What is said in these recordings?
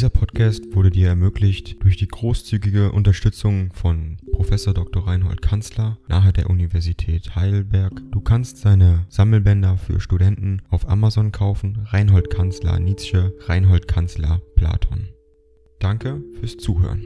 Dieser Podcast wurde dir ermöglicht durch die großzügige Unterstützung von Professor Dr. Reinhold Kanzler nahe der Universität Heidelberg. Du kannst seine Sammelbänder für Studenten auf Amazon kaufen. Reinhold Kanzler Nietzsche, Reinhold Kanzler Platon. Danke fürs Zuhören.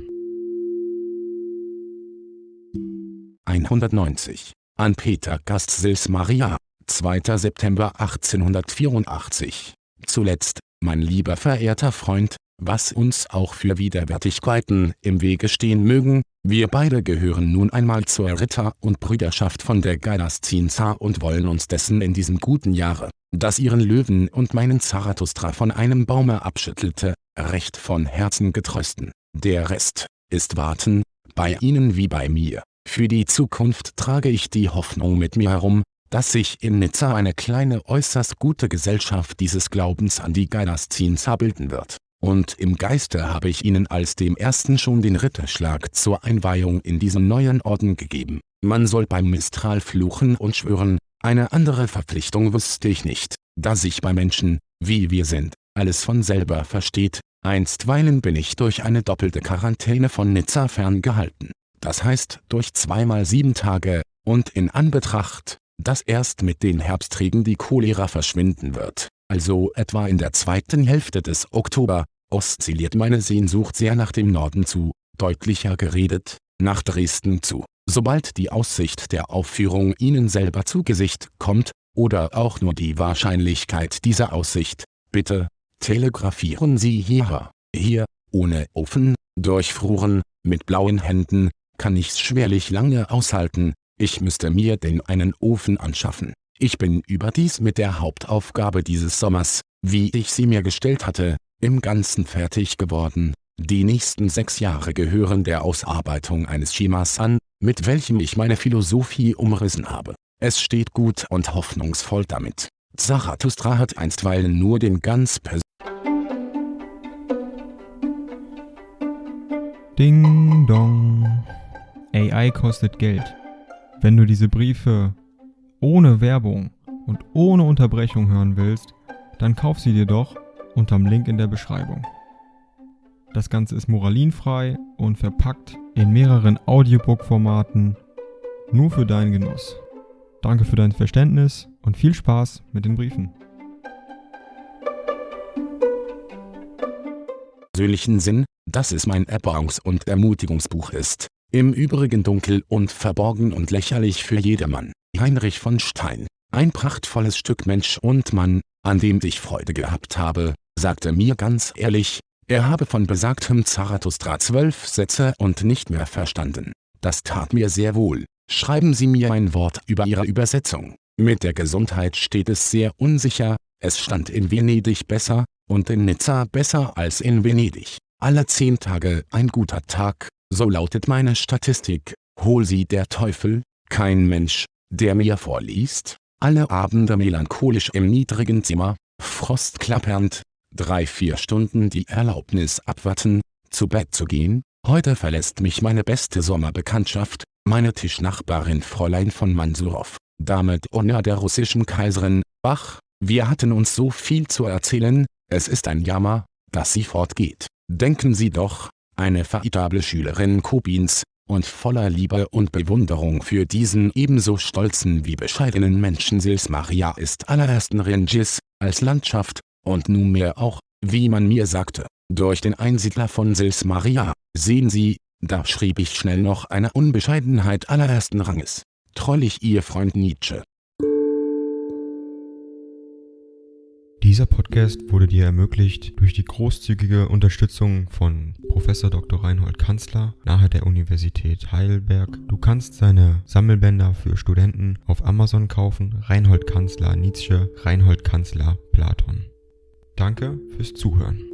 190 an Peter Gastsils Maria, 2. September 1884. Zuletzt, mein lieber verehrter Freund, was uns auch für Widerwärtigkeiten im Wege stehen mögen, wir beide gehören nun einmal zur Ritter- und Brüderschaft von der Galastinza und wollen uns dessen in diesem guten Jahre, das ihren Löwen und meinen Zarathustra von einem Baume abschüttelte, recht von Herzen getrösten. Der Rest, ist Warten, bei Ihnen wie bei mir. Für die Zukunft trage ich die Hoffnung mit mir herum, dass sich in Nizza eine kleine äußerst gute Gesellschaft dieses Glaubens an die Galastinza bilden wird und im Geiste habe ich ihnen als dem ersten schon den Ritterschlag zur Einweihung in diesen neuen Orden gegeben. Man soll beim Mistral fluchen und schwören, eine andere Verpflichtung wüsste ich nicht, da sich bei Menschen, wie wir sind, alles von selber versteht, einstweilen bin ich durch eine doppelte Quarantäne von Nizza ferngehalten, das heißt durch zweimal sieben Tage, und in Anbetracht, dass erst mit den Herbstregen die Cholera verschwinden wird, also etwa in der zweiten Hälfte des Oktober, oszilliert meine Sehnsucht sehr nach dem Norden zu, deutlicher geredet, nach Dresden zu. Sobald die Aussicht der Aufführung Ihnen selber zu Gesicht kommt, oder auch nur die Wahrscheinlichkeit dieser Aussicht, bitte, telegrafieren Sie hierher. Hier, ohne Ofen, durchfroren, mit blauen Händen, kann ich's schwerlich lange aushalten, ich müsste mir denn einen Ofen anschaffen. Ich bin überdies mit der Hauptaufgabe dieses Sommers, wie ich sie mir gestellt hatte, im Ganzen fertig geworden. Die nächsten sechs Jahre gehören der Ausarbeitung eines Schemas an, mit welchem ich meine Philosophie umrissen habe. Es steht gut und hoffnungsvoll damit. Zarathustra hat einstweilen nur den ganz persönlichen Ding dong. AI kostet Geld. Wenn du diese Briefe ohne Werbung und ohne Unterbrechung hören willst, dann kauf sie dir doch unterm Link in der Beschreibung. Das Ganze ist moralinfrei und verpackt in mehreren Audiobook-Formaten nur für deinen Genuss. Danke für dein Verständnis und viel Spaß mit den Briefen. persönlichen Sinn, dass es mein Erbauungs- und Ermutigungsbuch ist. Im Übrigen dunkel und verborgen und lächerlich für jedermann. Heinrich von Stein. Ein prachtvolles Stück Mensch und Mann, an dem ich Freude gehabt habe, sagte mir ganz ehrlich, er habe von besagtem Zarathustra zwölf Sätze und nicht mehr verstanden. Das tat mir sehr wohl. Schreiben Sie mir ein Wort über Ihre Übersetzung. Mit der Gesundheit steht es sehr unsicher, es stand in Venedig besser, und in Nizza besser als in Venedig. Alle zehn Tage ein guter Tag, so lautet meine Statistik, hol sie der Teufel, kein Mensch, der mir vorliest, alle Abende melancholisch im niedrigen Zimmer, frostklappernd, drei vier Stunden die Erlaubnis abwarten, zu Bett zu gehen, heute verlässt mich meine beste Sommerbekanntschaft, meine Tischnachbarin Fräulein von Mansurow, damit Honor der russischen Kaiserin, Bach, wir hatten uns so viel zu erzählen, es ist ein Jammer, dass sie fortgeht. Denken Sie doch, eine veritable Schülerin Kopins, und voller Liebe und Bewunderung für diesen ebenso stolzen wie bescheidenen Menschen Sils Maria ist allerersten Rengis, als Landschaft, und nunmehr auch, wie man mir sagte, durch den Einsiedler von Sils Maria, sehen Sie, da schrieb ich schnell noch eine Unbescheidenheit allerersten Ranges. Trollig Ihr Freund Nietzsche. Dieser Podcast wurde dir ermöglicht durch die großzügige Unterstützung von Professor Dr. Reinhold Kanzler nahe der Universität Heidelberg. Du kannst seine Sammelbänder für Studenten auf Amazon kaufen. Reinhold Kanzler Nietzsche, Reinhold Kanzler Platon. Danke fürs Zuhören.